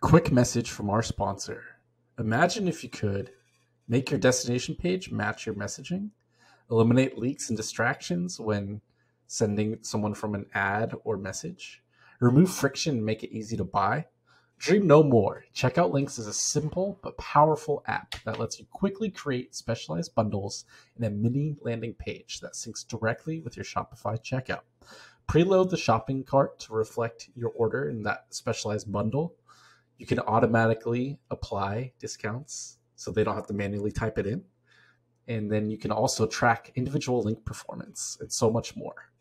quick message from our sponsor. Imagine if you could make your destination page match your messaging, eliminate leaks and distractions when sending someone from an ad or message, remove friction and make it easy to buy. Dream no more. Checkout Links is a simple but powerful app that lets you quickly create specialized bundles in a mini landing page that syncs directly with your Shopify checkout. Preload the shopping cart to reflect your order in that specialized bundle. You can automatically apply discounts so they don't have to manually type it in. And then you can also track individual link performance and so much more.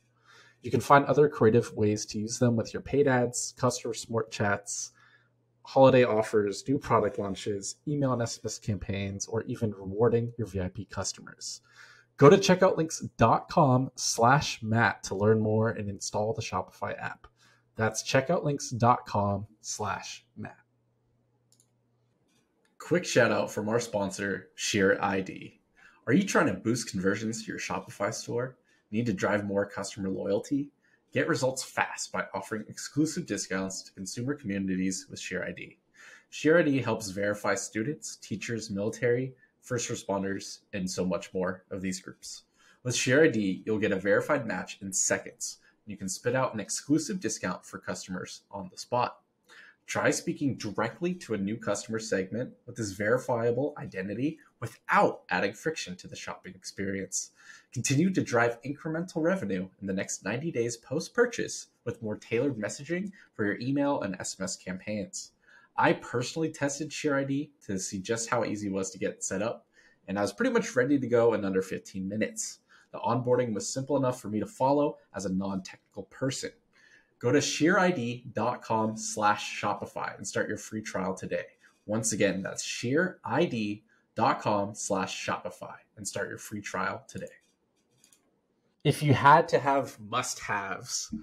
You can find other creative ways to use them with your paid ads, customer support chats, holiday offers, new product launches, email and SMS campaigns, or even rewarding your VIP customers. Go to checkoutlinks.com slash Matt to learn more and install the Shopify app. That's checkoutlinks.com slash Matt. Quick shout out from our sponsor, SheerID. Are you trying to boost conversions to your Shopify store? Need to drive more customer loyalty? Get results fast by offering exclusive discounts to consumer communities with SheerID. Share ID helps verify students, teachers, military, first responders, and so much more of these groups. With SheerID, you'll get a verified match in seconds. You can spit out an exclusive discount for customers on the spot. Try speaking directly to a new customer segment with this verifiable identity without adding friction to the shopping experience. Continue to drive incremental revenue in the next 90 days post purchase with more tailored messaging for your email and SMS campaigns. I personally tested SheerID to see just how easy it was to get set up, and I was pretty much ready to go in under 15 minutes. The onboarding was simple enough for me to follow as a non technical person. Go to sheerid.com slash Shopify and start your free trial today. Once again, that's sheerid.com slash Shopify and start your free trial today. If you had to have must haves,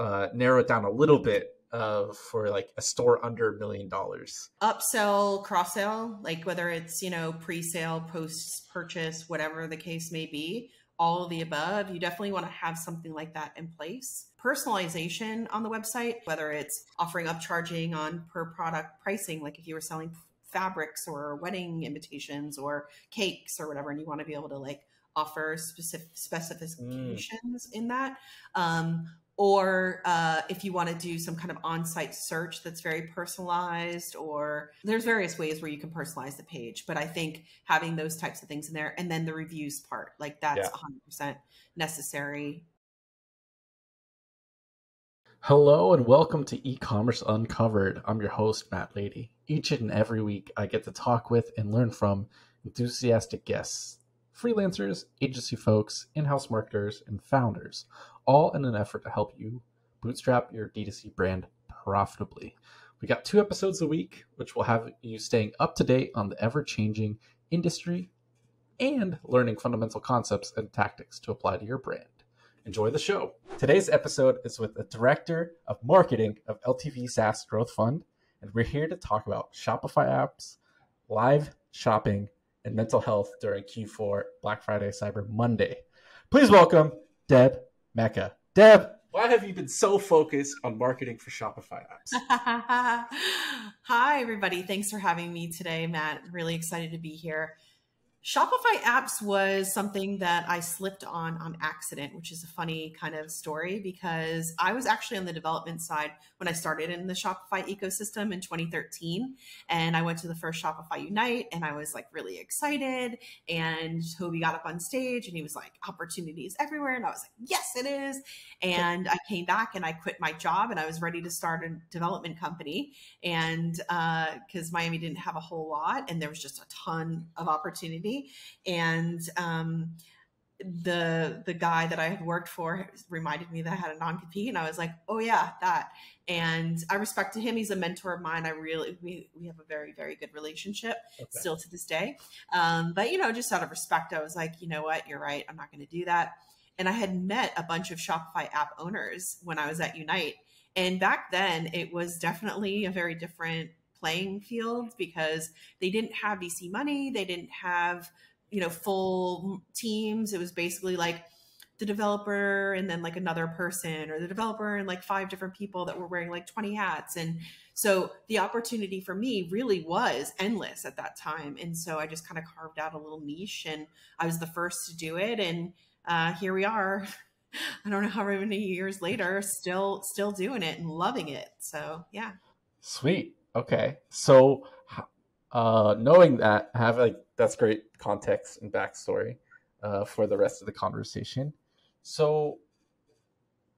uh, narrow it down a little bit uh, for like a store under a million dollars. Upsell, cross sell, like whether it's, you know, pre sale, post purchase, whatever the case may be all of the above, you definitely want to have something like that in place. Personalization on the website, whether it's offering upcharging on per product pricing, like if you were selling fabrics or wedding invitations or cakes or whatever, and you want to be able to like offer specific specifications mm. in that. Um, or uh, if you want to do some kind of on-site search that's very personalized or there's various ways where you can personalize the page but i think having those types of things in there and then the reviews part like that's yeah. 100% necessary hello and welcome to e-commerce uncovered i'm your host matt lady each and every week i get to talk with and learn from enthusiastic guests freelancers, agency folks, in house marketers, and founders, all in an effort to help you bootstrap your D2C brand profitably. We got two episodes a week, which will have you staying up to date on the ever changing industry and learning fundamental concepts and tactics to apply to your brand. Enjoy the show. Today's episode is with the director of marketing of LTV SaaS Growth Fund, and we're here to talk about Shopify apps, live shopping, and mental health during Q4 Black Friday Cyber Monday. Please welcome Deb Mecca. Deb, why have you been so focused on marketing for Shopify apps? Hi, everybody. Thanks for having me today, Matt. Really excited to be here. Shopify apps was something that I slipped on on accident, which is a funny kind of story because I was actually on the development side when I started in the Shopify ecosystem in 2013. And I went to the first Shopify Unite and I was like really excited. And Tobi got up on stage and he was like, opportunities everywhere. And I was like, yes, it is. And I came back and I quit my job and I was ready to start a development company. And because uh, Miami didn't have a whole lot and there was just a ton of opportunity and um, the the guy that I had worked for reminded me that I had a non compete, and I was like, oh yeah, that. And I respected him; he's a mentor of mine. I really we we have a very very good relationship okay. still to this day. Um, but you know, just out of respect, I was like, you know what, you're right. I'm not going to do that. And I had met a bunch of Shopify app owners when I was at Unite, and back then it was definitely a very different playing field because they didn't have VC money, they didn't have you know full teams. It was basically like the developer and then like another person or the developer and like five different people that were wearing like 20 hats. And so the opportunity for me really was endless at that time. And so i just kind of carved out a little niche and i was the first to do it. And uh, here we are. I don't know how many years later still still doing it and loving it. So yeah. Sweet okay so uh knowing that have like that's great context and backstory uh, for the rest of the conversation so,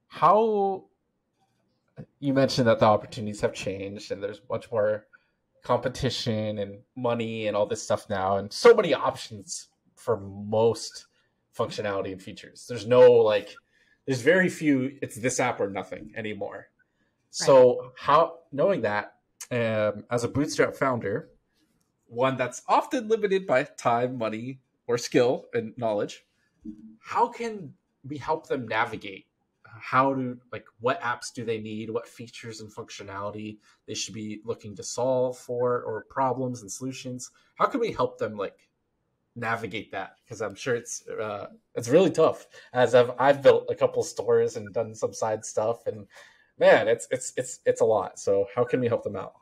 how you mentioned that the opportunities have changed and there's much more competition and money and all this stuff now, and so many options for most functionality and features. There's no like, there's very few. It's this app or nothing anymore. Right. So, how knowing that um, as a bootstrap founder, one that's often limited by time, money, or skill and knowledge, how can we help them navigate? How to like what apps do they need? What features and functionality they should be looking to solve for or problems and solutions? How can we help them like navigate that? Because i'm sure it's uh, it's really tough as i've i've built a couple stores and done some side stuff and man it's it's it's it's a lot so how can we help them out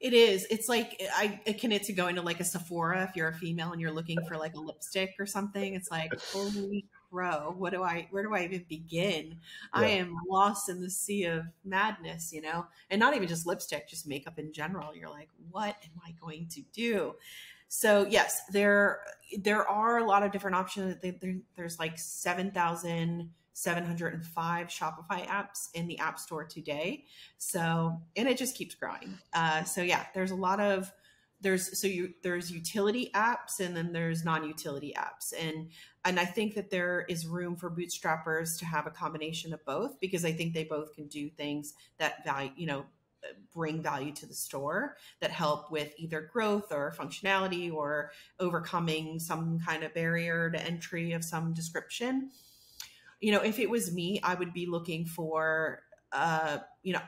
it is. It's like I akin it to going to like a Sephora if you're a female and you're looking for like a lipstick or something. It's like, holy crow, what do I where do I even begin? Yeah. I am lost in the sea of madness, you know? And not even just lipstick, just makeup in general. You're like, what am I going to do? So yes, there there are a lot of different options. there's like seven thousand 705 Shopify apps in the App Store today. So, and it just keeps growing. Uh, so yeah, there's a lot of there's so you there's utility apps and then there's non-utility apps and and I think that there is room for bootstrappers to have a combination of both because I think they both can do things that value you know bring value to the store that help with either growth or functionality or overcoming some kind of barrier to entry of some description you know, if it was me, I would be looking for, uh, you know,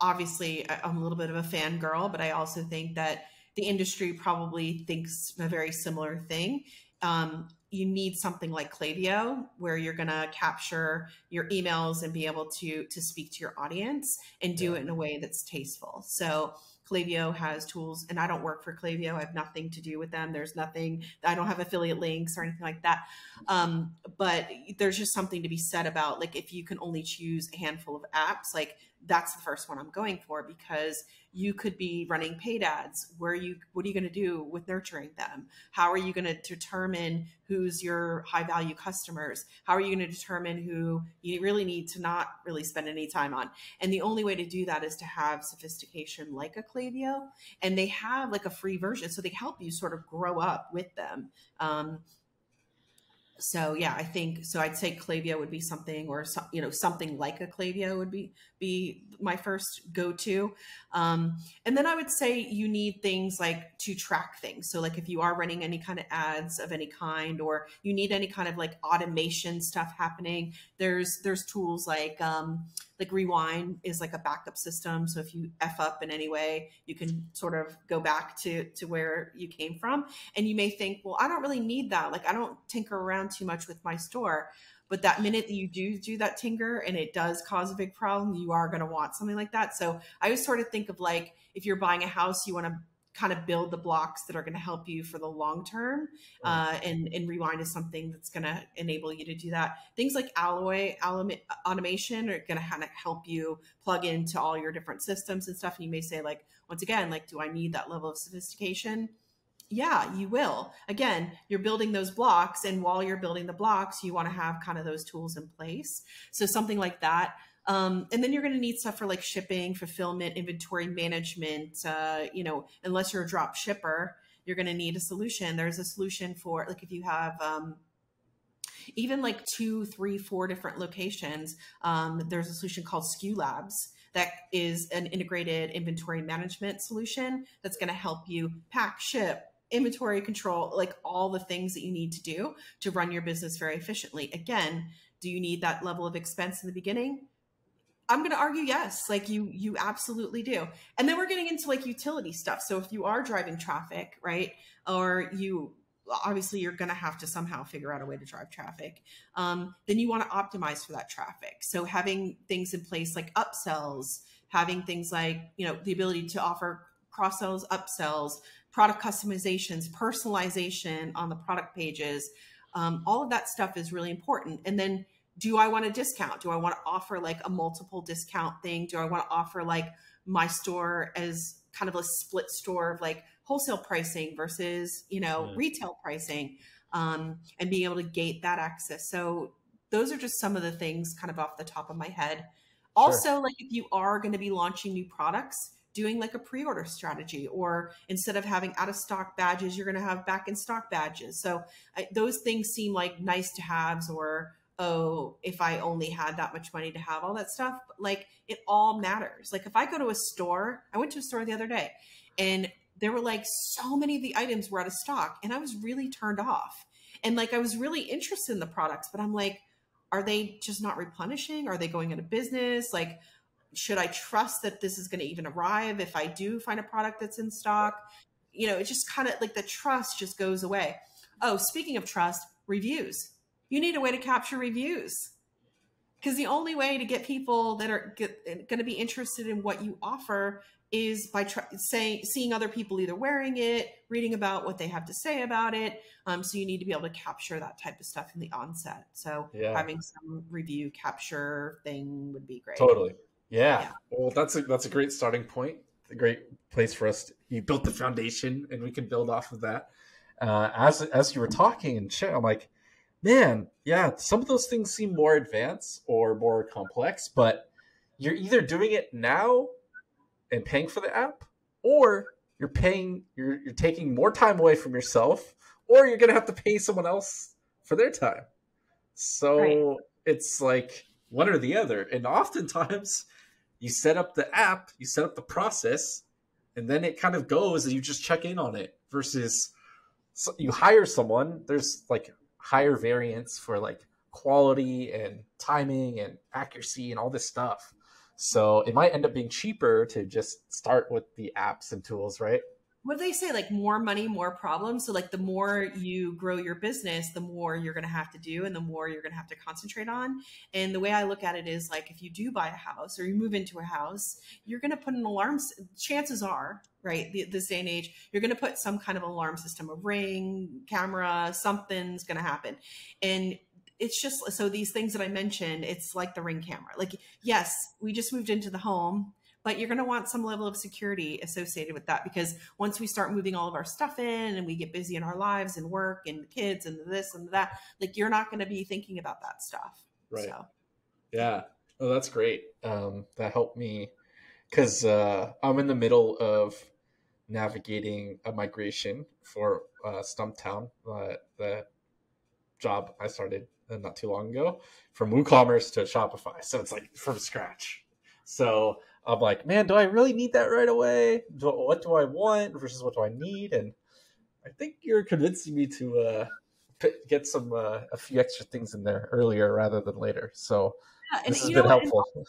obviously I'm a little bit of a fangirl, but I also think that the industry probably thinks a very similar thing. Um, you need something like Klaviyo where you're going to capture your emails and be able to to speak to your audience and do yeah. it in a way that's tasteful. So Klaviyo has tools, and I don't work for Klaviyo. I have nothing to do with them. There's nothing, I don't have affiliate links or anything like that. Um, but there's just something to be said about like if you can only choose a handful of apps, like that's the first one I'm going for because you could be running paid ads. Where you what are you going to do with nurturing them? How are you going to determine who's your high value customers? How are you going to determine who you really need to not really spend any time on? And the only way to do that is to have sophistication like a Klaviyo and they have like a free version so they help you sort of grow up with them. Um, so yeah, I think so. I'd say Klaviyo would be something, or you know, something like a Klaviyo would be be my first go to. Um, and then I would say you need things like to track things. So like if you are running any kind of ads of any kind, or you need any kind of like automation stuff happening, there's there's tools like um, like Rewind is like a backup system. So if you f up in any way, you can sort of go back to to where you came from. And you may think, well, I don't really need that. Like I don't tinker around too much with my store. But that minute that you do do that tinker and it does cause a big problem, you are going to want something like that. So I always sort of think of like if you're buying a house, you want to kind of build the blocks that are going to help you for the long term. Uh, and, and Rewind is something that's going to enable you to do that. Things like Alloy automation are going to kind of help you plug into all your different systems and stuff. And you may say, like, once again, like, do I need that level of sophistication? Yeah, you will. Again, you're building those blocks. And while you're building the blocks, you want to have kind of those tools in place. So something like that. Um, and then you're going to need stuff for like shipping, fulfillment, inventory management. Uh, you know, unless you're a drop shipper, you're going to need a solution. There's a solution for like if you have um, even like two, three, four different locations. Um, there's a solution called SKU Labs that is an integrated inventory management solution that's going to help you pack, ship, inventory control, like all the things that you need to do to run your business very efficiently. Again, do you need that level of expense in the beginning? I'm going to argue yes, like you you absolutely do. And then we're getting into like utility stuff. So if you are driving traffic, right? Or you obviously you're going to have to somehow figure out a way to drive traffic. Um, then you want to optimize for that traffic. So having things in place like upsells, having things like you know the ability to offer cross sells, upsells, product customizations, personalization on the product pages, um, all of that stuff is really important. And then do I want a discount? Do I want to offer like a multiple discount thing? Do I want to offer like my store as kind of a split store of like wholesale pricing versus you know mm. retail pricing um, and being able to gate that access so those are just some of the things kind of off the top of my head also sure. like if you are going to be launching new products doing like a pre-order strategy or instead of having out of stock badges you're going to have back in stock badges so I, those things seem like nice to haves or oh, if I only had that much money to have all that stuff. But like it all matters. Like if I go to a store, I went to a store the other day and there were like so many of the items were out of stock and I was really turned off. And like I was really interested in the products, but I'm like, are they just not replenishing? Are they going out of business? Like, should I trust that this is going to even arrive if I do find a product that's in stock? You know, it just kind of like the trust just goes away. Oh, speaking of trust, reviews you need a way to capture reviews because the only way to get people that are going to be interested in what you offer is by try, saying seeing other people either wearing it reading about what they have to say about it um, so you need to be able to capture that type of stuff in the onset so yeah. having some review capture thing would be great totally yeah, yeah. well that's a that's a great starting point a great place for us to, you built the foundation and we can build off of that uh, as as you were talking and shit i'm like man, yeah, some of those things seem more advanced or more complex, but you're either doing it now and paying for the app, or you're paying you're you're taking more time away from yourself, or you're gonna have to pay someone else for their time. So right. it's like one or the other. And oftentimes you set up the app, you set up the process, and then it kind of goes and you just check in on it versus you hire someone, there's like higher variance for like quality and timing and accuracy and all this stuff. So it might end up being cheaper to just start with the apps and tools, right? What do they say? Like more money more problems? So like the more you grow your business the more you're going to have to do and the more you're going to have to concentrate on. And the way i look at it is like if you do buy a house or you move into a house you're going to put an alarm chances are right the, this day and age you're going to put some kind of alarm system a ring camera something's going to happen. And it's just so these things that i mentioned it's like the ring camera. Like yes we just moved into the home but you're going to want some level of security associated with that because once we start moving all of our stuff in and we get busy in our lives and work and the kids and this and that like you're not going to be thinking about that stuff. Right. So. yeah. Oh that's great. Um, that helped me because uh, i'm in the middle of navigating a migration for uh, stumptown uh, the job i started uh, not too long ago from woocommerce to shopify. So it's like from scratch. So I'm like, man, do I really need that right away? Do, what do I want versus what do I need? And I think you're convincing me to uh, get some uh, a few extra things in there earlier rather than later. So yeah, this has been helpful. And,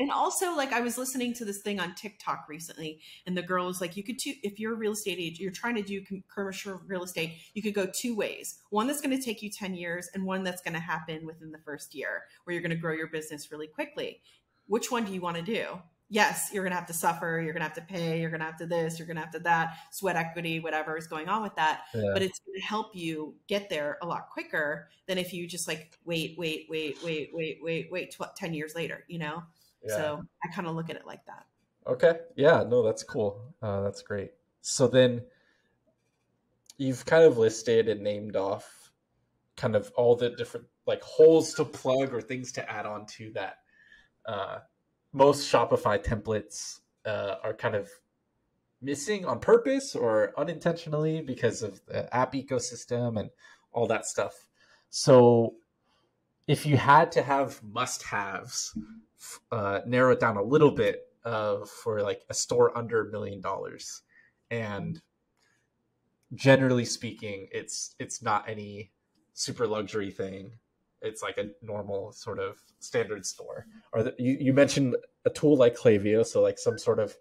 and also, like I was listening to this thing on TikTok recently, and the girl was like, "You could, if you're a real estate agent, you're trying to do commercial real estate, you could go two ways. One that's going to take you ten years, and one that's going to happen within the first year, where you're going to grow your business really quickly. Which one do you want to do?" Yes, you're going to have to suffer, you're going to have to pay, you're going to have to this, you're going to have to that, sweat equity, whatever is going on with that. Yeah. But it's going to help you get there a lot quicker than if you just like wait, wait, wait, wait, wait, wait, wait, tw- 10 years later, you know? Yeah. So I kind of look at it like that. Okay. Yeah, no, that's cool. Uh, that's great. So then you've kind of listed and named off kind of all the different like holes to plug or things to add on to that uh, most Shopify templates uh, are kind of missing on purpose or unintentionally because of the app ecosystem and all that stuff. So, if you had to have must-haves, uh, narrow it down a little bit uh, for like a store under a million dollars, and generally speaking, it's it's not any super luxury thing it's like a normal sort of standard store. Or the, you, you mentioned a tool like Klaviyo, so like some sort of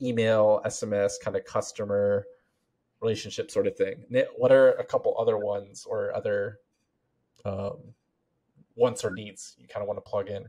email, SMS kind of customer relationship sort of thing. What are a couple other ones or other um, wants or needs you kind of want to plug in?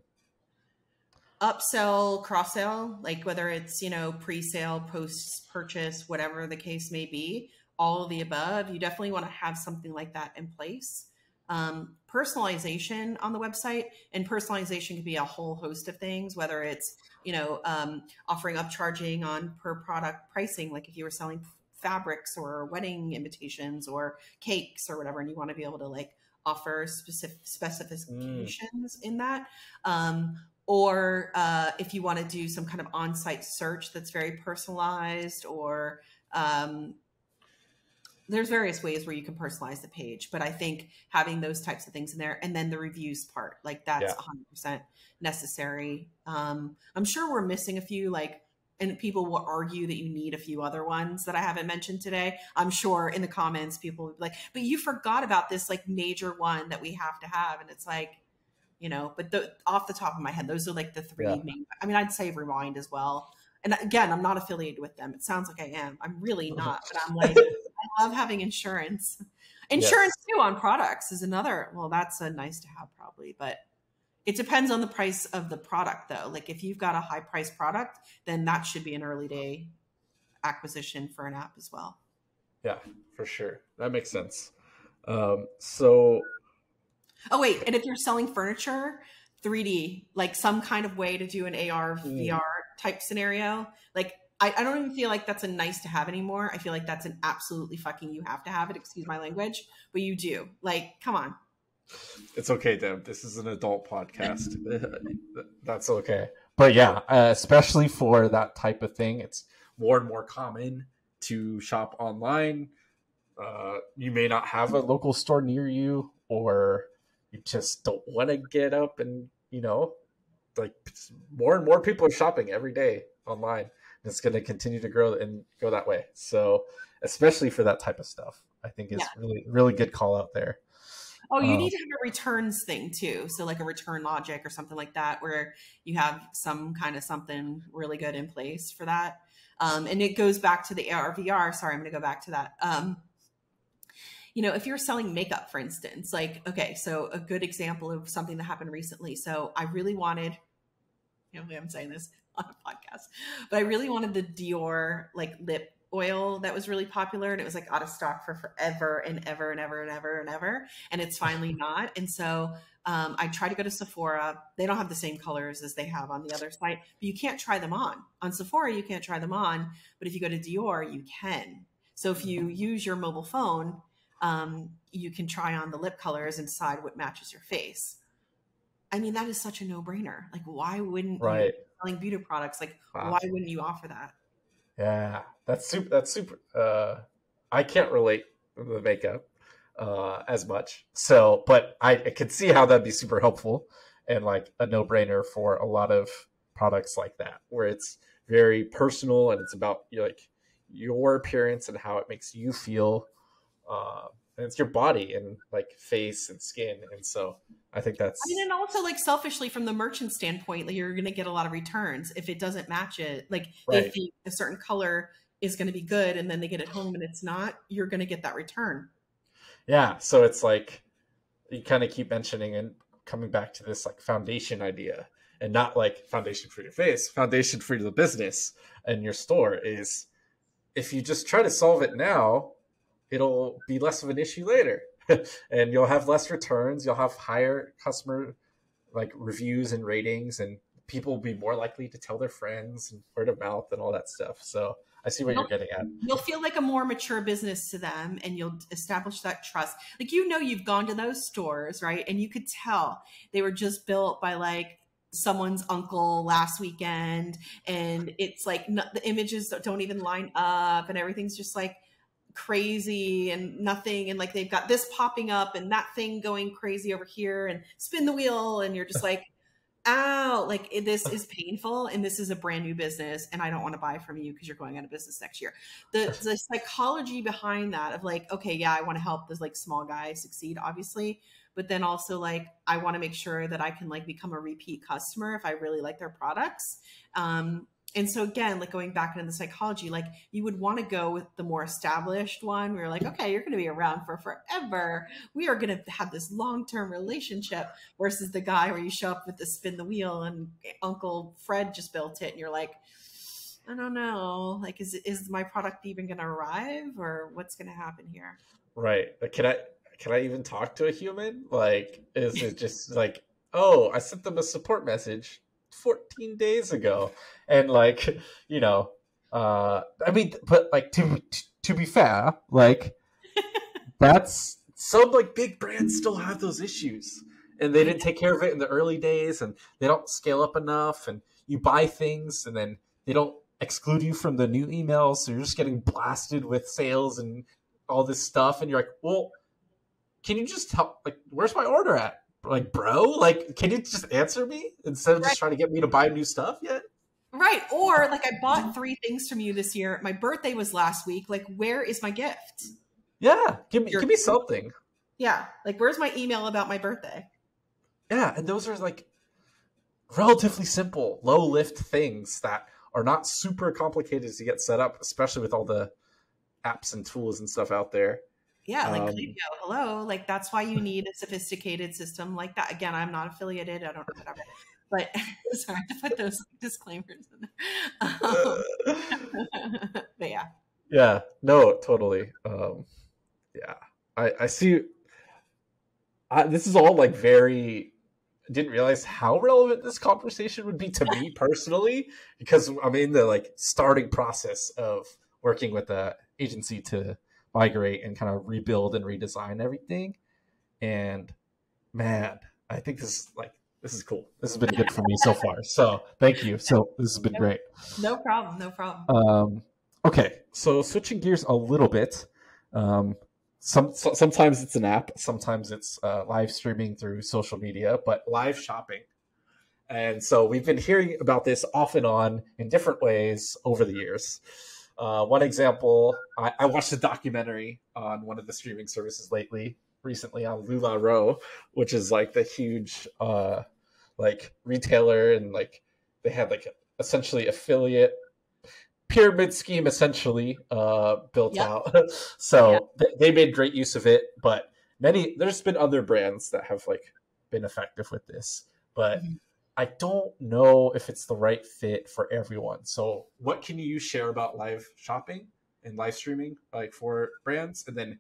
Upsell, cross sell, like whether it's you know pre-sale, post purchase, whatever the case may be, all of the above. You definitely want to have something like that in place. Um, personalization on the website, and personalization can be a whole host of things, whether it's you know um, offering upcharging on per product pricing, like if you were selling fabrics or wedding invitations or cakes or whatever, and you want to be able to like offer specific specifications mm. in that. Um, or uh, if you want to do some kind of on-site search that's very personalized or um, there's various ways where you can personalize the page but i think having those types of things in there and then the reviews part like that's yeah. 100% necessary um, i'm sure we're missing a few like and people will argue that you need a few other ones that I haven't mentioned today. I'm sure in the comments people will be like, but you forgot about this like major one that we have to have. And it's like, you know, but the, off the top of my head, those are like the three yeah. main. I mean, I'd say Rewind as well. And again, I'm not affiliated with them. It sounds like I am. I'm really not, but I'm like, love having insurance. Insurance yes. too on products is another. Well, that's a nice to have probably, but it depends on the price of the product though. Like if you've got a high price product, then that should be an early day acquisition for an app as well. Yeah, for sure. That makes sense. Um, so Oh wait, and if you're selling furniture, 3D, like some kind of way to do an AR mm. VR type scenario, like I, I, don't even feel like that's a nice to have anymore. I feel like that's an absolutely fucking you have to have it, excuse my language, but you do. Like, come on. It's okay, Deb. This is an adult podcast. That's okay. But yeah, uh, especially for that type of thing, it's more and more common to shop online. Uh, you may not have a local store near you, or you just don't want to get up and you know, like more and more people are shopping every day online. It's going to continue to grow and go that way. So, especially for that type of stuff, I think is yeah. really really good call out there. Oh, you um, need to have a returns thing too. So like a return logic or something like that, where you have some kind of something really good in place for that. Um, and it goes back to the ARVR. Sorry, I'm going to go back to that. Um, you know, if you're selling makeup, for instance, like, okay, so a good example of something that happened recently. So I really wanted, you know, I'm saying this on a podcast, but I really wanted the Dior like lip oil that was really popular and it was like out of stock for forever and ever and ever and ever and ever and it's finally not and so um, i try to go to sephora. They don't have the same colors as they have on the other site but you can't try them on. On sephora you can't try them on but if you go to dior you can. So if you use your mobile phone um, you can try on the lip colors and decide what matches your face. I mean that is such a no-brainer. Like why wouldn't right. you selling beauty products like wow. why wouldn't you offer that yeah, that's super. That's super. Uh, I can't relate the makeup uh, as much. So, but I, I could see how that'd be super helpful and like a no brainer for a lot of products like that, where it's very personal and it's about you know, like your appearance and how it makes you feel. Uh, and it's your body and like face and skin and so i think that's i mean and also like selfishly from the merchant standpoint like you're going to get a lot of returns if it doesn't match it like right. if a certain color is going to be good and then they get it home and it's not you're going to get that return yeah so it's like you kind of keep mentioning and coming back to this like foundation idea and not like foundation for your face foundation for the business and your store is if you just try to solve it now it'll be less of an issue later. And you'll have less returns you'll have higher customer like reviews and ratings and people will be more likely to tell their friends and word of mouth and all that stuff. So i see what you'll, you're getting at. you'll feel like a more mature business to them and you'll establish that trust. Like you know you've gone to those stores right? And you could tell they were just built by like someone's uncle last weekend and it's like the images don't even line up and everything's just like crazy and nothing and like they've got this popping up and that thing going crazy over here and spin the wheel and you're just like ow like this is painful and this is a brand new business and i don't want to buy from you because you're going out of business next year. The, the psychology behind that of like okay yeah i want to help this like small guy succeed obviously but then also like i want to make sure that i can like become a repeat customer if i really like their products um and so again, like going back into the psychology, like you would want to go with the more established one. We are like, okay, you're going to be around for forever. We are going to have this long term relationship versus the guy where you show up with the spin the wheel and Uncle Fred just built it, and you're like, I don't know, like is is my product even going to arrive or what's going to happen here? Right. Can I can I even talk to a human? Like, is it just like, oh, I sent them a support message 14 days ago. And like you know uh i mean but like to to be fair like that's some like big brands still have those issues. And they didn't take care of it in the early days and they don't scale up enough and you buy things and then they don't exclude you from the new emails so you're just getting blasted with sales and all this stuff and you're like well can you just help like where's my order at like, bro, like, can you just answer me instead of right. just trying to get me to buy new stuff yet? Right. Or like, I bought three things from you this year. My birthday was last week. Like, where is my gift? Yeah, give me Your, give me something. Yeah, like, where's my email about my birthday? Yeah, and those are like relatively simple, low lift things that are not super complicated to get set up, especially with all the apps and tools and stuff out there. Yeah, like um, hello. Like that's why you need a sophisticated system like that. Again, I'm not affiliated. I don't know whatever. But sorry to put those disclaimers in there. Um, but yeah. Yeah. No. Totally. Um, yeah. I I see. I, this is all like very. didn't realize how relevant this conversation would be to me personally because I'm in the like starting process of working with the agency to migrate and kind of rebuild and redesign everything. And man, I think this is like this is cool. This has been good for me so far. So thank you. So this has been great. No problem. No problem. Um, okay, so switching gears a little bit. Um, some so, sometimes it's an app, sometimes it's uh, live streaming through social media, but live shopping. And so we've been hearing about this off and on in different ways over the years. Uh, one example, I, I, watched a documentary on one of the streaming services lately, recently on LuLaRoe, which is like the huge uh, like retailer and like they had like essentially affiliate pyramid scheme essentially uh, built out. so th- they made great use of it, but many there's been other brands that have like been effective with this, but. Mm-hmm I don't know if it's the right fit for everyone. So, what can you share about live shopping and live streaming, like for brands? And then,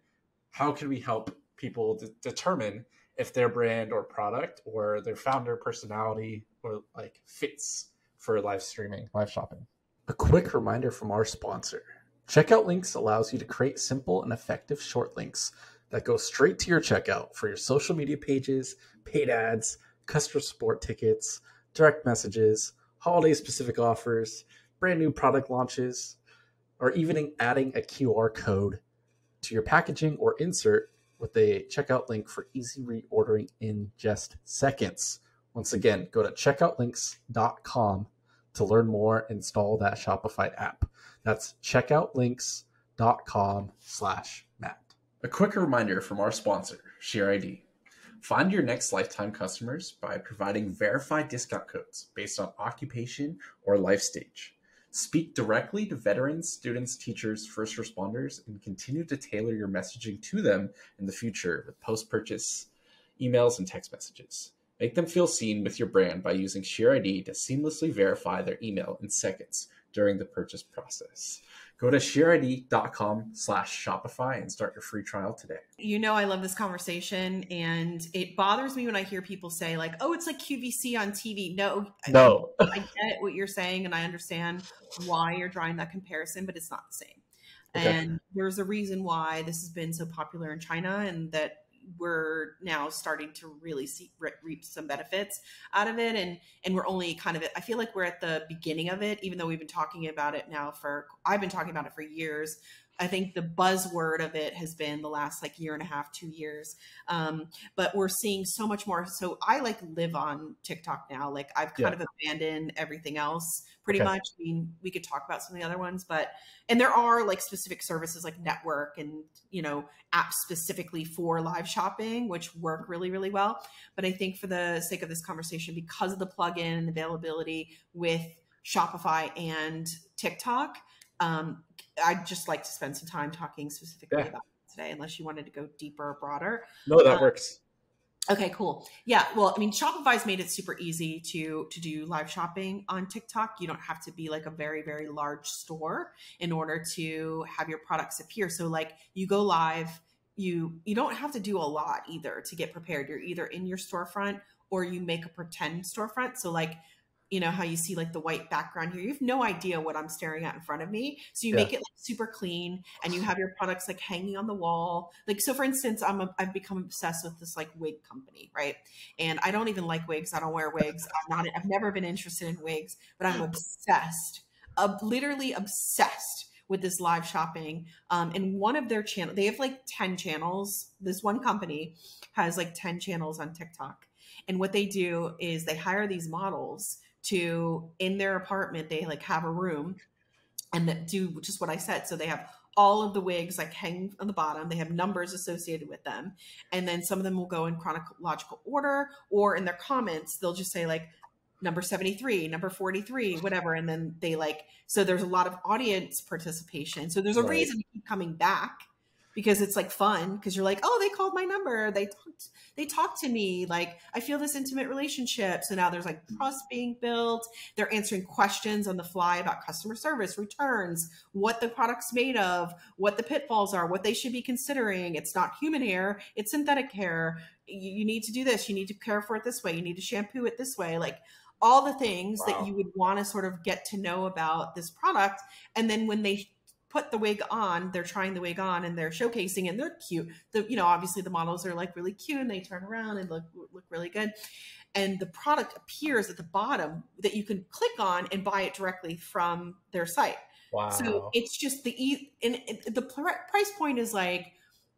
how can we help people de- determine if their brand or product or their founder personality or like fits for live streaming, live shopping? A quick reminder from our sponsor Checkout Links allows you to create simple and effective short links that go straight to your checkout for your social media pages, paid ads customer support tickets, direct messages, holiday specific offers, brand new product launches, or even adding a QR code to your packaging or insert with a checkout link for easy reordering in just seconds. Once again, go to checkoutlinks.com to learn more install that Shopify app. That's checkoutlinks.com slash Matt. A quick reminder from our sponsor, SheerID. Find your next lifetime customers by providing verified discount codes based on occupation or life stage. Speak directly to veterans, students, teachers, first responders, and continue to tailor your messaging to them in the future with post purchase emails and text messages. Make them feel seen with your brand by using SheerID to seamlessly verify their email in seconds during the purchase process. Go to sheerid.com slash Shopify and start your free trial today. You know, I love this conversation and it bothers me when I hear people say like, oh, it's like QVC on TV. No, no. I, I get what you're saying and I understand why you're drawing that comparison, but it's not the same. Okay. And there's a reason why this has been so popular in China and that we're now starting to really see reap some benefits out of it. And and we're only kind of i feel like we're at the beginning of it even though we've been talking about it now for i've been talking about it for years I think the buzzword of it has been the last like year and a half, two years. Um, but we're seeing so much more. So I like live on TikTok now. Like I've kind yeah. of abandoned everything else pretty okay. much. I mean, we could talk about some of the other ones, but and there are like specific services like network and you know apps specifically for live shopping, which work really, really well. But I think for the sake of this conversation, because of the plugin and availability with Shopify and TikTok. Um, I'd just like to spend some time talking specifically yeah. about today, unless you wanted to go deeper or broader. No, that um, works. Okay, cool. Yeah, well, I mean, Shopify's made it super easy to to do live shopping on TikTok. You don't have to be like a very very large store in order to have your products appear. So like you go live, you you don't have to do a lot either to get prepared. You're either in your storefront or you make a pretend storefront. So like you know how you see like the white background here. You have no idea what i'm staring at in front of me. So you yeah. make it like super clean and you have your products like hanging on the wall. Like so for instance i'm a, i've become obsessed with this like wig company right? And i don't even like wigs. I don't wear wigs. I'm not i've never been interested in wigs but i'm obsessed uh, literally obsessed with this live shopping. Um, and one of their channel they have like 10 channels. This one company has like 10 channels on tiktok. And what they do is they hire these models to in their apartment they like have a room and that do just what I said. So they have all of the wigs like hang on the bottom. They have numbers associated with them. And then some of them will go in chronological order or in their comments, they'll just say like number 73, number 43, whatever. And then they like, so there's a lot of audience participation. So there's a right. reason to keep coming back because it's like fun because you're like, oh, they called my number. They talked, they talked to me. Like I feel this intimate relationship. So now there's like trust being built. They're answering questions on the fly about customer service, returns, what the product's made of, what the pitfalls are, what they should be considering. It's not human hair, it's synthetic hair. You, you need to do this. You need to care for it this way. You need to shampoo it this way. Like all the things wow. that you would want to sort of get to know about this product. And then when they put the wig on they're trying the wig on and they're showcasing and they're cute the you know obviously the models are like really cute and they turn around and look look really good and the product appears at the bottom that you can click on and buy it directly from their site wow so it's just the e and the price point is like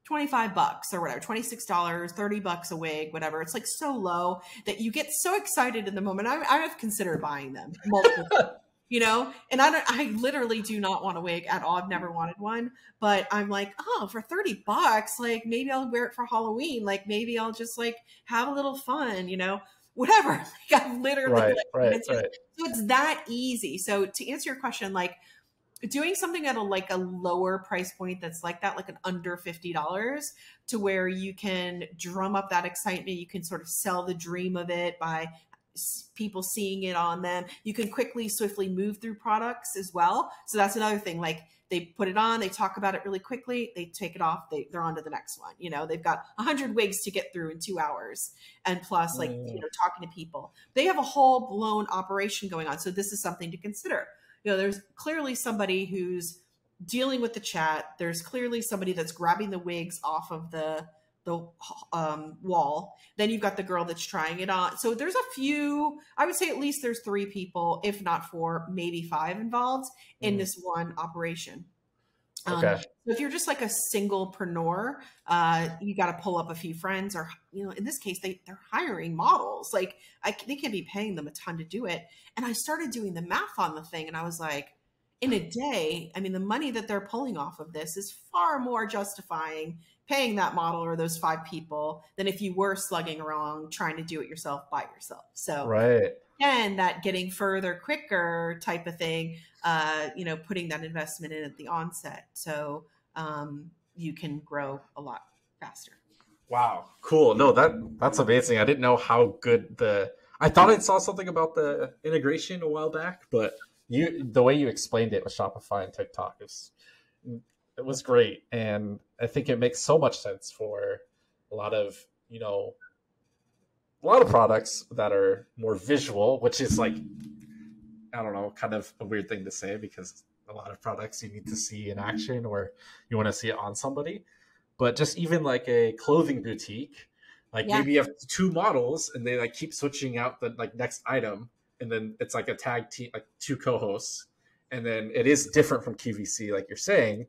25 bucks or whatever, $26, 30 bucks a wig, whatever. It's like so low that you get so excited in the moment. I, I have considered buying them multiple you know? And i don't i literally do not want a wig at all. I've never wanted one. But i'm like oh for 30 bucks like maybe i'll wear it for halloween. Like maybe i'll just like have a little fun you know? Whatever. Like i've literally right, like, right, it's, right. so it's that easy. So to answer your question like doing something at a like a lower price point that's like that like an under $50 to where you can drum up that excitement you can sort of sell the dream of it by people seeing it on them. You can quickly, swiftly move through products as well. So that's another thing. Like they put it on, they talk about it really quickly, they take it off, they, they're on to the next one. You know, they've got a hundred wigs to get through in two hours. And plus like, mm. you know, talking to people. They have a whole blown operation going on. So this is something to consider. You know, there's clearly somebody who's dealing with the chat. There's clearly somebody that's grabbing the wigs off of the the um, wall. Then you've got the girl that's trying it on. So there's a few, I would say at least there's three people, if not four, maybe five involved in mm. this one operation. Um, okay. so if you're just like a singlepreneur, uh, you got to pull up a few friends, or you know, in this case, they they're hiring models. Like I, they can be paying them a ton to do it. And I started doing the math on the thing, and I was like, in a day, I mean, the money that they're pulling off of this is far more justifying paying that model or those five people than if you were slugging around trying to do it yourself by yourself. So right. And that getting further quicker type of thing, uh, you know, putting that investment in at the onset. So um, you can grow a lot faster. Wow. Cool. No, that that's amazing. I didn't know how good the I thought I saw something about the integration a while back, but you the way you explained it with Shopify and TikTok is it was great, and I think it makes so much sense for a lot of you know a lot of products that are more visual, which is like I don't know, kind of a weird thing to say because a lot of products you need to see in action or you want to see it on somebody. But just even like a clothing boutique, like yeah. maybe you have two models and they like keep switching out the like next item and then it's like a tag team like two co-hosts and then it is different from QVC like you're saying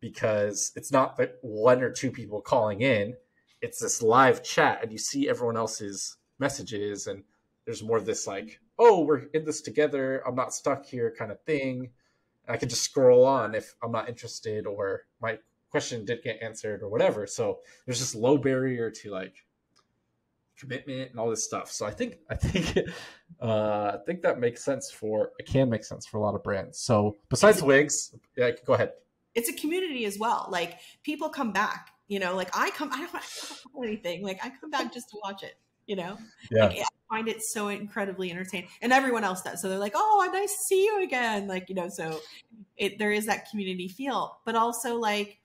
because it's not that one or two people calling in it's this live chat and you see everyone else's messages and there's more of this like oh we're in this together i'm not stuck here kind of thing and i can just scroll on if i'm not interested or my question did get answered or whatever so there's this low barrier to like commitment and all this stuff. So I think I think uh, I think that makes sense for it can make sense for a lot of brands. So besides wigs, yeah, go ahead. It's a community as well. Like people come back. You know, like I come. I don't, I don't anything. Like I come back just to watch it. You know, yeah. Like, I find it so incredibly entertaining, and everyone else does. So they're like, "Oh, I'm nice to see you again." Like you know, so it there is that community feel, but also like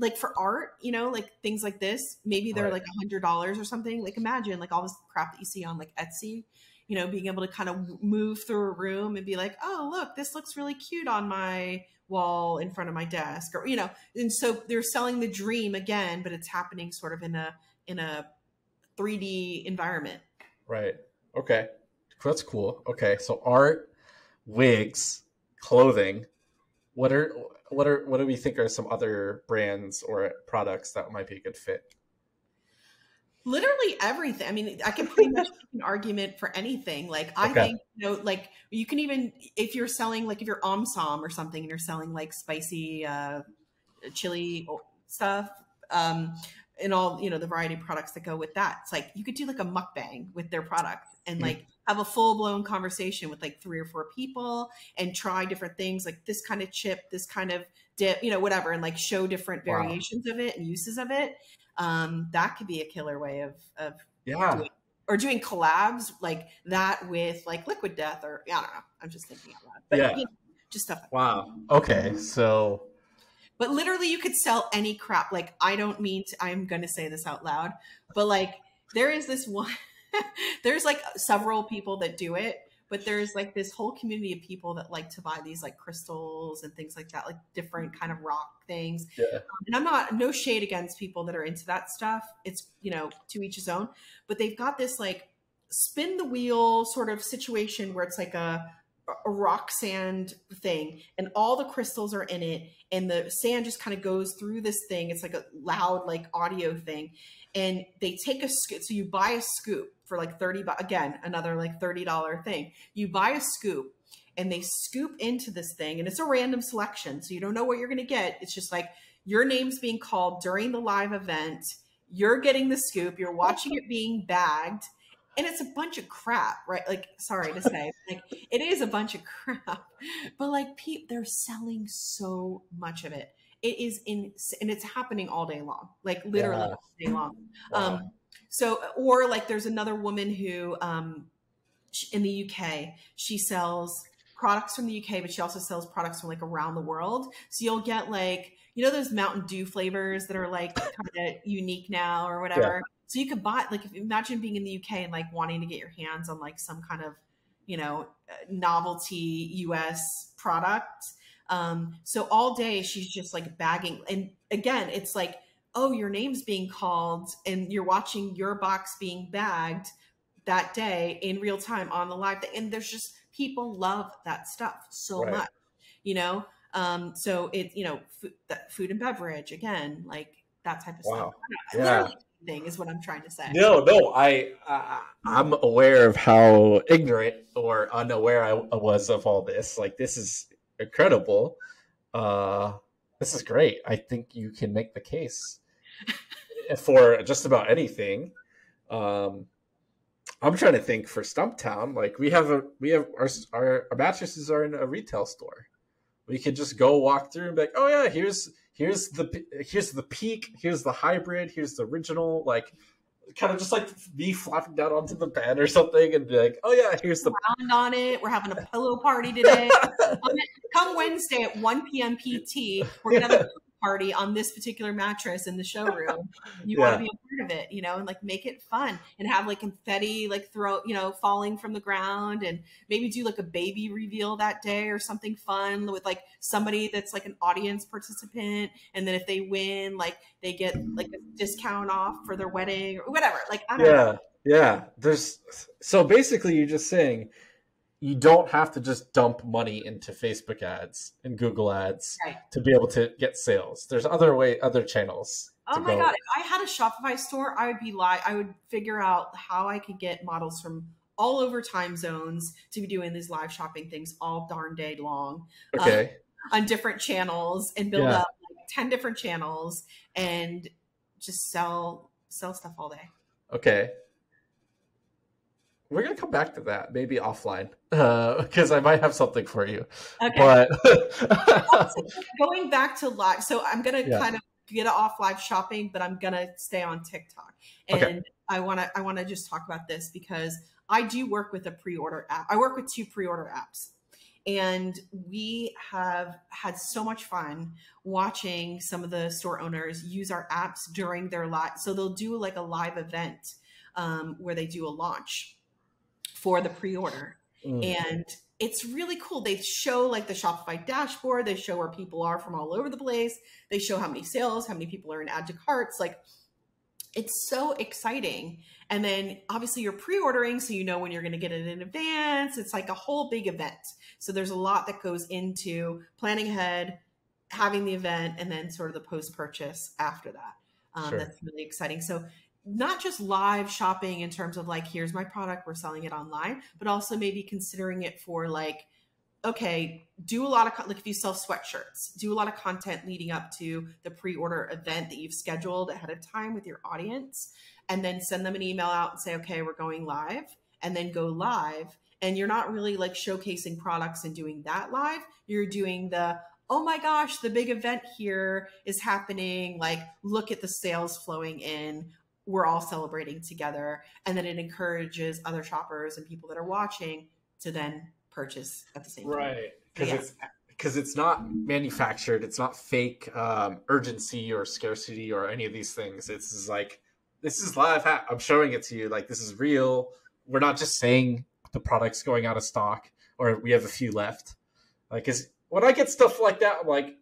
like for art, you know, like things like this, maybe they're right. like a hundred dollars or something. Like imagine like all this crap that you see on like Etsy, you know, being able to kind of move through a room and be like, oh, look, this looks really cute on my wall in front of my desk or, you know, and so they're selling the dream again, but it's happening sort of in a, in a 3D environment. Right. Okay. That's cool. Okay. So art, wigs, clothing. What are what are what do we think are some other brands or products that might be a good fit? Literally everything. I mean, I can pretty much make an argument for anything. Like I okay. think, you know, like you can even if you're selling like if you're omsom or something and you're selling like spicy uh chili stuff, um, and all you know the variety of products that go with that. It's like you could do like a mukbang with their product and like have a full blown conversation with like three or four people and try different things like this kind of chip, this kind of dip, you know, whatever, and like show different variations wow. of it and uses of it. Um, that could be a killer way of of yeah. Doing, or doing collabs like that with like Liquid Death or I don't know. I'm just thinking out loud. But yeah. You know, just stuff. Like wow. Okay. So but literally you could sell any crap. Like I don't mean to, I'm going to say this out loud, but like there is this one there's like several people that do it, but there's like this whole community of people that like to buy these like crystals and things like that, like different kind of rock things. Yeah. Um, and I'm not no shade against people that are into that stuff. It's you know to each his own, but they've got this like spin the wheel sort of situation where it's like a a rock sand thing and all the crystals are in it and the sand just kind of goes through this thing it's like a loud like audio thing and they take a scoop so you buy a scoop for like 30 again another like $30 thing you buy a scoop and they scoop into this thing and it's a random selection so you don't know what you're going to get it's just like your name's being called during the live event you're getting the scoop you're watching it being bagged and it's a bunch of crap, right? Like, sorry to say, like it is a bunch of crap, but like, pe- they're selling so much of it. It is in, and it's happening all day long, like literally yeah. all day long. Wow. Um, so, or like, there's another woman who, um, in the UK, she sells products from the UK, but she also sells products from like around the world. So you'll get like, you know, those Mountain Dew flavors that are like kind of unique now or whatever. Yeah. So you could buy like imagine being in the UK and like wanting to get your hands on like some kind of you know uh, novelty US product. Um, so all day she's just like bagging, and again, it's like oh your name's being called and you're watching your box being bagged that day in real time on the live and there's just people love that stuff so right. much you know um so it you know food, food and beverage again like that type of wow. stuff yeah thing is what I'm trying to say. No, no, I, I I'm aware of how ignorant or unaware I was of all this. Like this is incredible. Uh, this is great. I think you can make the case for just about anything. Um, I'm trying to think for Stumptown. Like we have a we have our, our our mattresses are in a retail store. We could just go walk through and be like, oh yeah, here's here's the here's the peak, here's the hybrid, here's the original, like kind of just like me flopping down onto the bed or something and be like, oh yeah, here's the round on it. We're having a pillow party today. come Wednesday at 1 p.m. PT, we're gonna have a party on this particular mattress in the showroom. You yeah. want to be a part of it, you know, and like make it fun and have like confetti like throw, you know, falling from the ground and maybe do like a baby reveal that day or something fun with like somebody that's like an audience participant. And then if they win, like they get like a discount off for their wedding or whatever. Like, I don't yeah. know. Yeah. There's so basically you're just saying you don't have to just dump money into Facebook ads and Google ads right. to be able to get sales. There's other way, other channels. Oh my go. god! If I had a Shopify store, I would be like, I would figure out how I could get models from all over time zones to be doing these live shopping things all darn day long. Okay. Um, on different channels and build yeah. up like ten different channels and just sell sell stuff all day. Okay. We're gonna come back to that maybe offline because uh, I might have something for you. Okay. But going back to live, so I'm gonna yeah. kind of get off live shopping, but I'm gonna stay on TikTok, and okay. I wanna I wanna just talk about this because I do work with a pre-order app. I work with two pre-order apps. And we have had so much fun watching some of the store owners use our apps during their live. So they'll do like a live event um, where they do a launch for the pre-order. Mm. And it's really cool. They show like the Shopify dashboard. They show where people are from all over the place. They show how many sales, how many people are in add to carts. Like it's so exciting. And then obviously you're pre-ordering, so you know when you're going to get it in advance. It's like a whole big event. So there's a lot that goes into planning ahead, having the event, and then sort of the post-purchase after that. Um, sure. That's really exciting. So not just live shopping in terms of like here's my product we're selling it online but also maybe considering it for like okay do a lot of like if you sell sweatshirts do a lot of content leading up to the pre-order event that you've scheduled ahead of time with your audience and then send them an email out and say okay we're going live and then go live and you're not really like showcasing products and doing that live. You're doing the oh my gosh the big event here is happening. Like look at the sales flowing in we're all celebrating together and then it encourages other shoppers and people that are watching to then purchase at the same time. Right. Because yeah. it's because it's not manufactured it's not fake um, urgency or scarcity or any of these things. It's like this is live ha- i'm showing it to you like this is real. We're not just saying the product's going out of stock or we have a few left. Like is when i get stuff like that i'm like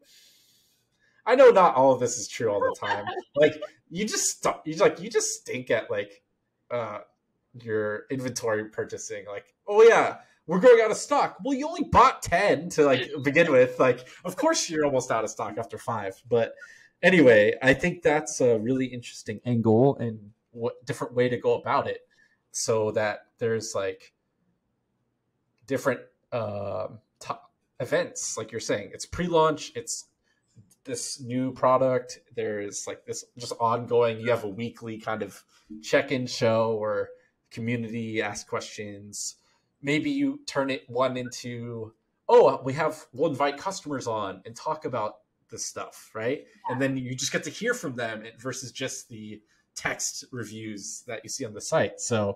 i know not all of this is true all the time. Like you just stop, you like you just stink at like uh your inventory purchasing. Like oh yeah we're going out of stock. Well you only bought 10 to like begin with. Like of course you're almost out of stock after five. But anyway i think that's a really interesting angle and what different way to go about it. So that there's like different uh, t- events like you're saying. It's pre-launch it's this new product. There's like this just ongoing. You have a weekly kind of check-in show or community ask questions. Maybe you turn it one into oh we have we'll invite customers on and talk about the stuff right yeah. and then you just get to hear from them versus just the text reviews that you see on the site so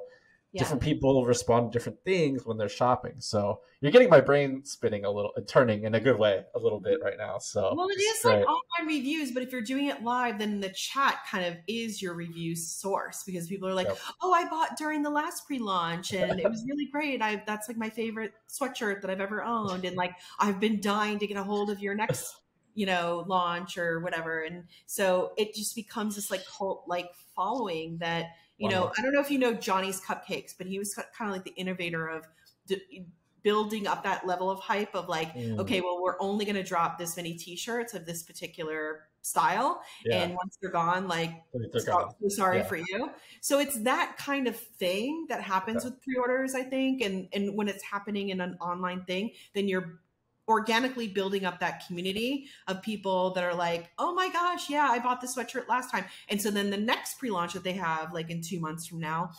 yeah. different people respond to different things when they're shopping. So you're getting my brain spinning a little, turning in a good way a little bit right now. So well, it is like online reviews, but if you're doing it live, then the chat kind of is your review source because people are like, yep. "Oh, I bought during the last pre-launch and it was really great. I that's like my favorite sweatshirt that I've ever owned, and like I've been dying to get a hold of your next." you know launch or whatever and so it just becomes this like cult like following that you know. I don't know if you know Johnny's Cupcakes, but he was kind of like the innovator of d- building up that level of hype of like, mm. okay, well, we're only going to drop this many T-shirts of this particular style, yeah. and once they're gone, like. So sorry yeah. for you. So it's that kind of thing that happens yeah. with pre-orders, I think, and and when it's happening in an online thing, then you're organically building up that community of people that are like, oh my gosh, yeah, I bought this sweatshirt last time. And so then the next pre launch that they have, like in two months from now,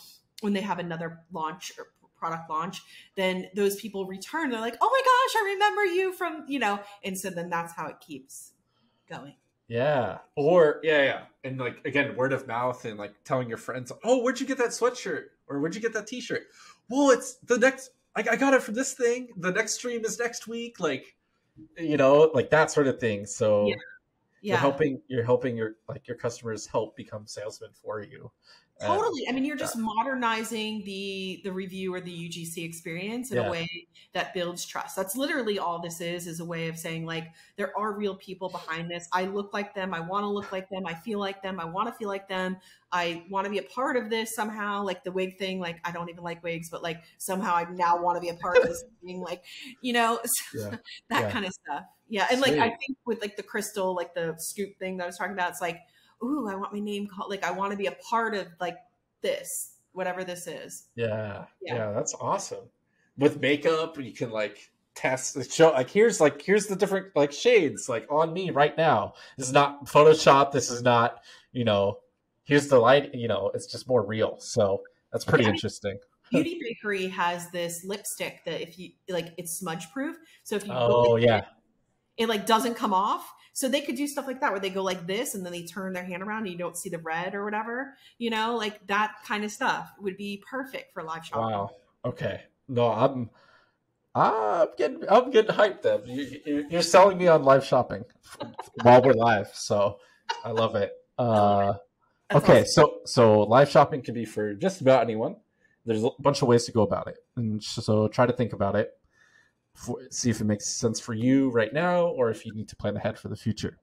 when they have another launch or product launch, then those people return. They're like, oh my gosh, I remember you from, you know, and so then that's how it keeps going. Yeah. Or, yeah, yeah. And like, again, word of mouth and like telling your friends, oh, where'd you get that sweatshirt? Or where'd you get that t shirt? Well, it's the next I, I got it from this thing. The next stream is next week. Like, you know, like that sort of thing. So yeah. yeah. you're helping you're helping your like your customers help become salesmen for you. Uh, totally. I mean, you're just modernizing the the review or the UGC experience in yeah. a way that builds trust. That's literally all this is is a way of saying like there are real people behind this. I look like them. I want to look like them. I feel like them. I want to feel like them. I want to be a part of this somehow. Like the wig thing. Like I don't even like wigs, but like somehow I now want to be a part of this thing. Like you know yeah. that yeah. kind of stuff. Yeah, and Sweet. like I think with like the crystal, like the scoop thing that I was talking about, it's like ooh, I want my name called. Like, I want to be a part of like this, whatever this is. Yeah, yeah, yeah that's awesome. With makeup, you can like test show like here's like here's the different like shades like on me right now. This is not Photoshop. This is not you know. Here's the light. You know, it's just more real. So that's pretty interesting Beauty Bakery has this lipstick that if you like, it's smudge proof. So if you oh yeah, it, it like doesn't come off. So they could do stuff like that where they go like this and then they turn their hand around and you don't see the red or whatever. You know, like that kind of stuff would be perfect for live shopping. Wow. Okay. No, I'm I'm getting I'm getting hyped. Then you, you're selling me on live shopping while we're live, so I love it. Uh, okay, awesome. so so live shopping can be for just about anyone. There's a bunch of ways to go about it, and so try to think about it for, see if it makes sense for you right now or if you need to plan ahead for the future.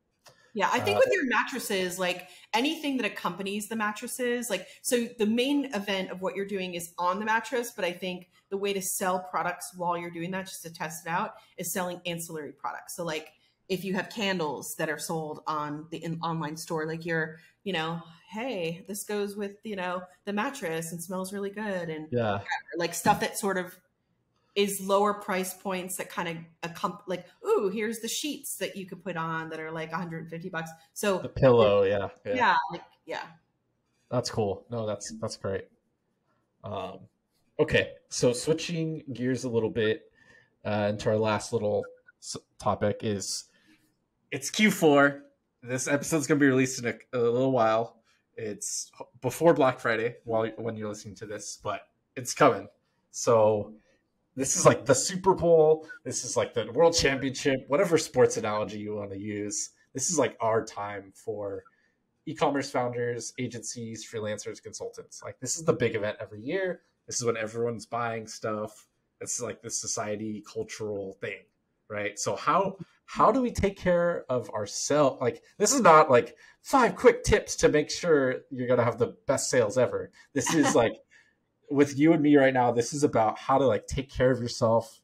Yeah, I think uh, with your mattresses, like anything that accompanies the mattresses, like so the main event of what you're doing is on the mattress, but I think the way to sell products while you're doing that, just to test it out, is selling ancillary products. So like if you have candles that are sold on the online store, like you're, you know, hey, this goes with, you know, the mattress and smells really good. And yeah, like stuff that sort of is lower price points that kind of accomp- like ooh here's the sheets that you could put on that are like 150 bucks. So the pillow yeah yeah. Yeah, like, yeah. that's cool. No that's that's great. Um okay so switching gears a little bit uh into our last little topic is it's q4 this episode's gonna be released in a, a little while. It's before black friday while when you're listening to this but it's coming. So this is like the Super Bowl. This is like the World Championship, whatever sports analogy you want to use. This is like our time for e-commerce founders, agencies, freelancers, consultants. Like this is the big event every year. This is when everyone's buying stuff. It's like this society cultural thing, right? So how how do we take care of ourselves? Like this is not like five quick tips to make sure you're gonna have the best sales ever. This is like with you and me right now, this is about how to like take care of yourself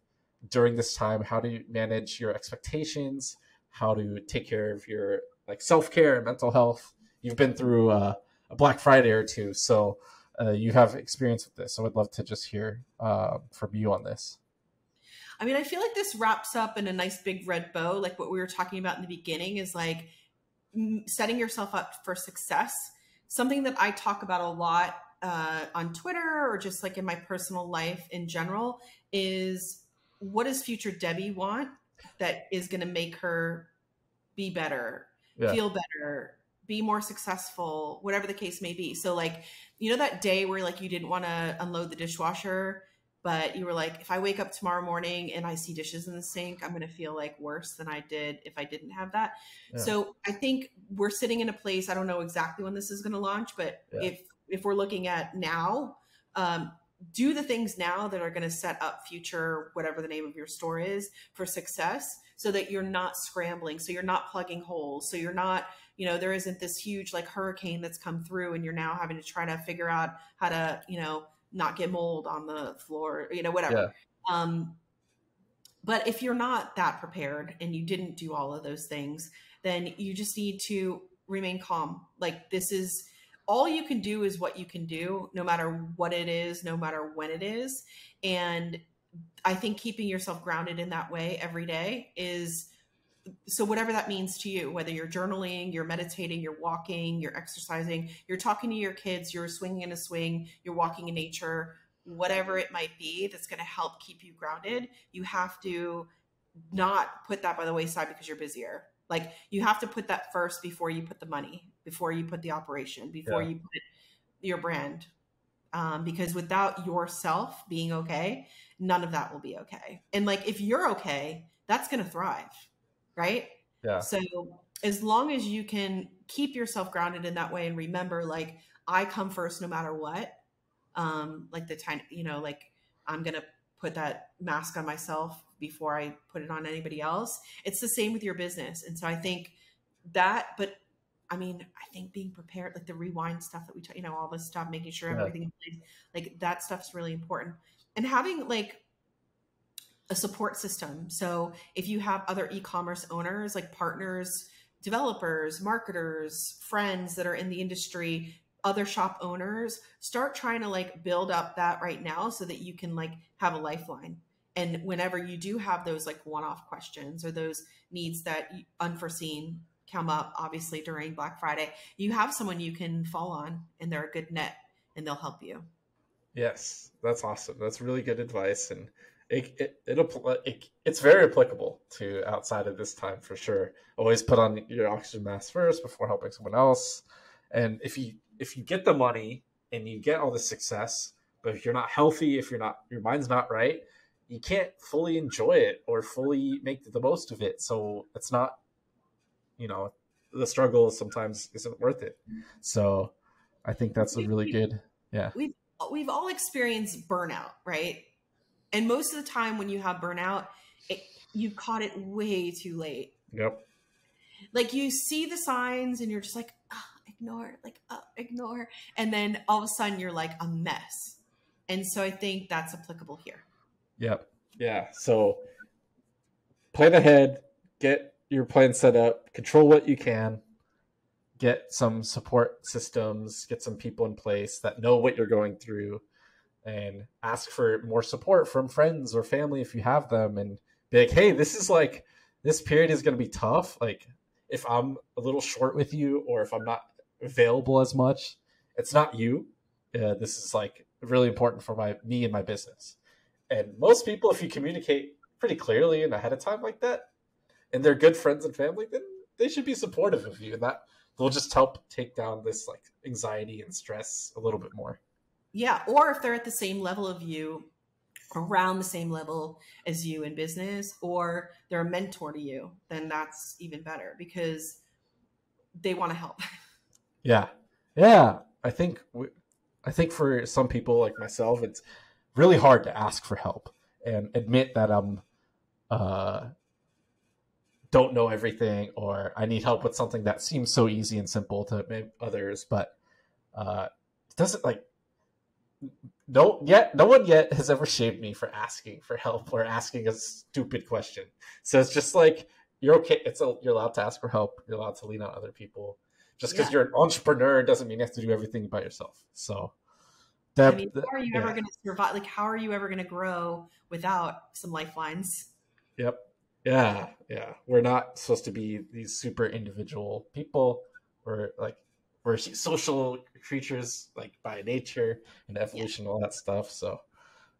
during this time, how to manage your expectations, how to take care of your like self care and mental health. You've been through uh, a Black Friday or two, so uh, you have experience with this. So I'd love to just hear uh, from you on this. I mean, I feel like this wraps up in a nice big red bow. Like what we were talking about in the beginning is like setting yourself up for success. Something that I talk about a lot uh, on Twitter or just like in my personal life in general is what does future Debbie want that is going to make her be better, yeah. feel better, be more successful, whatever the case may be. So like, you know, that day where like you didn't want to unload the dishwasher but you were like, if I wake up tomorrow morning and I see dishes in the sink, I'm going to feel like worse than I did if I didn't have that. Yeah. So I think we're sitting in a place. I don't know exactly when this is going to launch, but yeah. if if we're looking at now, um, do the things now that are going to set up future whatever the name of your store is for success so that you're not scrambling so you're not plugging holes so you're not you know there isn't this huge like hurricane that's come through and you're now having to try to figure out how to you know not get mold on the floor, you know, whatever. Yeah. Um, but if you're not that prepared and you didn't do all of those things, then you just need to remain calm. Like this is all you can do is what you can do, no matter what it is, no matter when it is. And I think keeping yourself grounded in that way every day is so whatever that means to you whether you're journaling you're meditating you're walking you're exercising you're talking to your kids you're swinging in a swing you're walking in nature whatever it might be that's going to help keep you grounded you have to not put that by the wayside because you're busier like you have to put that first before you put the money before you put the operation before yeah. you put your brand um, because without yourself being okay none of that will be okay and like if you're okay that's going to thrive right? Yeah. So as long as you can keep yourself grounded in that way and remember like I come first no matter what. Um, like the time, you know, like I'm gonna put that mask on myself before I put it on anybody else. It's the same with your business. And so I think that, but I mean, I think being prepared, like the rewind stuff that we, you know, all this stuff, making sure yeah. everything, like that stuff's really important. And having like a support system. So if you have other e-commerce owners like partners, developers, marketers, friends that are in the industry, other shop owners, start trying to like build up that right now so that you can like have a lifeline. And whenever you do have those like one-off questions or those needs that unforeseen come up obviously during Black Friday, you have someone you can fall on and they're a good net and they'll help you. Yes, that's awesome. That's really good advice, and it, it it'll it, it's very applicable to outside of this time for sure. Always put on your oxygen mask first before helping someone else, and if you if you get the money and you get all the success, but if you're not healthy, if you're not your mind's not right, you can't fully enjoy it or fully make the most of it. So it's not, you know, the struggle sometimes isn't worth it. So I think that's a really good, yeah. We've we've all experienced burnout, right? And most of the time when you have burnout, it, you caught it way too late. Yep. Like you see the signs and you're just like, oh, ignore, like oh, ignore, and then all of a sudden you're like a mess. And so I think that's applicable here. Yep. Yeah. So plan ahead, get your plan set up, control what you can, get some support systems, get some people in place that know what you're going through, and ask for more support from friends or family if you have them, and be like, hey, this is like, this period is going to be tough. Like, if I'm a little short with you or if I'm not available as much, it's not you. Uh, this is like really important for my me and my business. And most people, if you communicate pretty clearly and ahead of time like that, and they're good friends and family, then they should be supportive of you, and that will just help take down this like anxiety and stress a little bit more. Yeah, or if they're at the same level of you, around the same level as you in business, or they're a mentor to you, then that's even better because they want to help. Yeah, yeah. I think we, I think for some people like myself, it's really hard to ask for help and admit that I'm uh, don't know everything or I need help with something that seems so easy and simple to others, but uh, it doesn't like no yet no one yet has ever shamed me for asking for help or asking a stupid question. So it's just like you're okay. It's a, you're allowed to ask for help. You're allowed to lean on other people. Just because yeah. you're an entrepreneur doesn't mean you have to do everything by yourself. So that, I mean, how are you yeah. ever going to survive? Like, how are you ever going to grow without some lifelines? Yep. Yeah. Yeah. We're not supposed to be these super individual people. We're like, we're social creatures, like by nature and evolution, yeah. all that stuff. So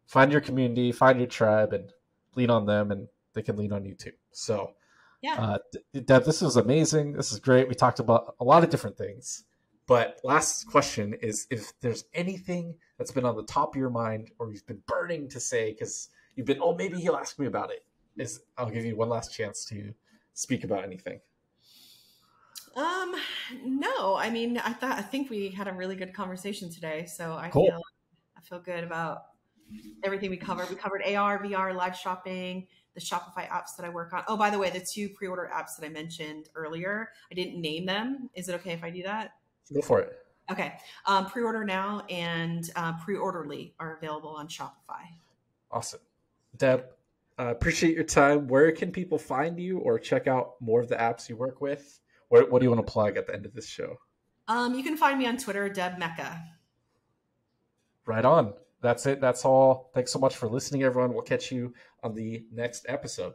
find your community, find your tribe, and lean on them, and they can lean on you too. So, yeah. Uh, Deb, this was amazing. This is great. We talked about a lot of different things. But last question is if there's anything that's been on the top of your mind or you've been burning to say because you've been, oh, maybe he'll ask me about it. Is I'll give you one last chance to speak about anything. Um, no, I mean, I thought I think we had a really good conversation today, so I cool. feel I feel good about everything we covered. We covered AR, VR, live shopping, the Shopify apps that I work on. Oh, by the way, the two pre-order apps that I mentioned earlier, I didn't name them. Is it okay if I do that? Go for it. Okay. Um, pre-order now and uh, pre-orderly are available on Shopify. Awesome, Deb. Uh, appreciate your time. Where can people find you or check out more of the apps you work with? What, what do you want to plug at the end of this show? Um, you can find me on Twitter, Deb Mecca. Right on. That's it. That's all. Thanks so much for listening, everyone. We'll catch you on the next episode.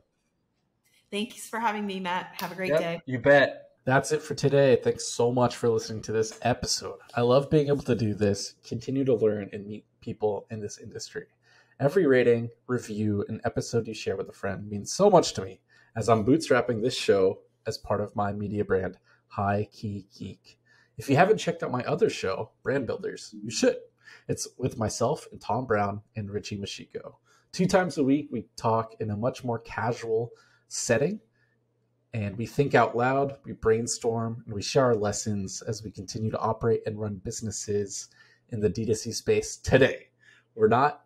Thanks for having me, Matt. Have a great yep, day. You bet. That's it for today. Thanks so much for listening to this episode. I love being able to do this, continue to learn, and meet people in this industry. Every rating, review, and episode you share with a friend means so much to me as I'm bootstrapping this show as part of my media brand, High Key Geek. If you haven't checked out my other show, Brand Builders, you should. It's with myself and Tom Brown and Richie Machiko. Two times a week, we talk in a much more casual setting and we think out loud, we brainstorm, and we share our lessons as we continue to operate and run businesses in the D2C space today. We're not,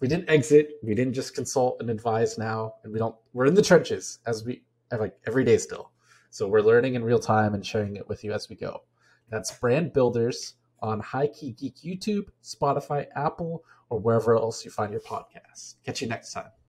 we didn't exit, we didn't just consult and advise now, and we don't, we're in the trenches as we, like every day still. So we're learning in real time and sharing it with you as we go. That's Brand Builders on High Key Geek YouTube, Spotify, Apple, or wherever else you find your podcasts. Catch you next time.